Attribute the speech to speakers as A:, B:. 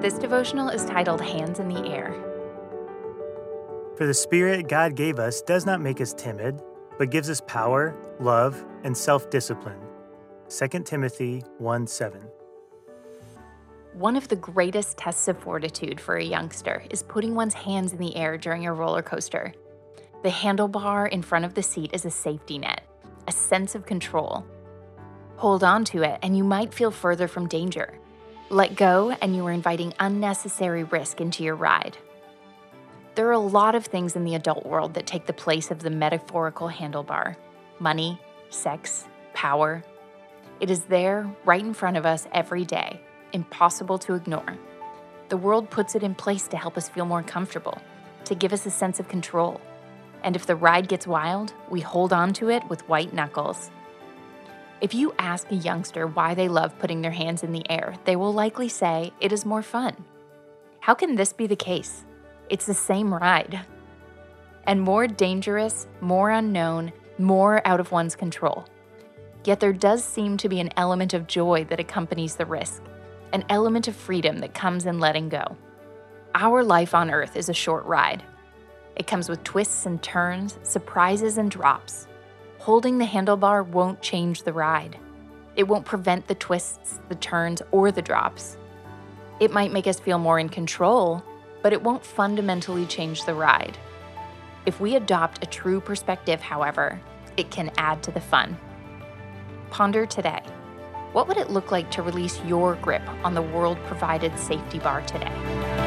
A: This devotional is titled Hands in the Air.
B: For the Spirit God gave us does not make us timid, but gives us power, love, and self discipline. 2 Timothy 1 7.
A: One of the greatest tests of fortitude for a youngster is putting one's hands in the air during a roller coaster. The handlebar in front of the seat is a safety net, a sense of control. Hold on to it, and you might feel further from danger. Let go, and you are inviting unnecessary risk into your ride. There are a lot of things in the adult world that take the place of the metaphorical handlebar money, sex, power. It is there, right in front of us every day impossible to ignore. The world puts it in place to help us feel more comfortable, to give us a sense of control. And if the ride gets wild, we hold on to it with white knuckles. If you ask a youngster why they love putting their hands in the air, they will likely say it is more fun. How can this be the case? It's the same ride. And more dangerous, more unknown, more out of one's control. Yet there does seem to be an element of joy that accompanies the risk an element of freedom that comes in letting go. Our life on earth is a short ride. It comes with twists and turns, surprises and drops. Holding the handlebar won't change the ride. It won't prevent the twists, the turns, or the drops. It might make us feel more in control, but it won't fundamentally change the ride. If we adopt a true perspective, however, it can add to the fun. Ponder today. What would it look like to release your grip on the world provided safety bar today?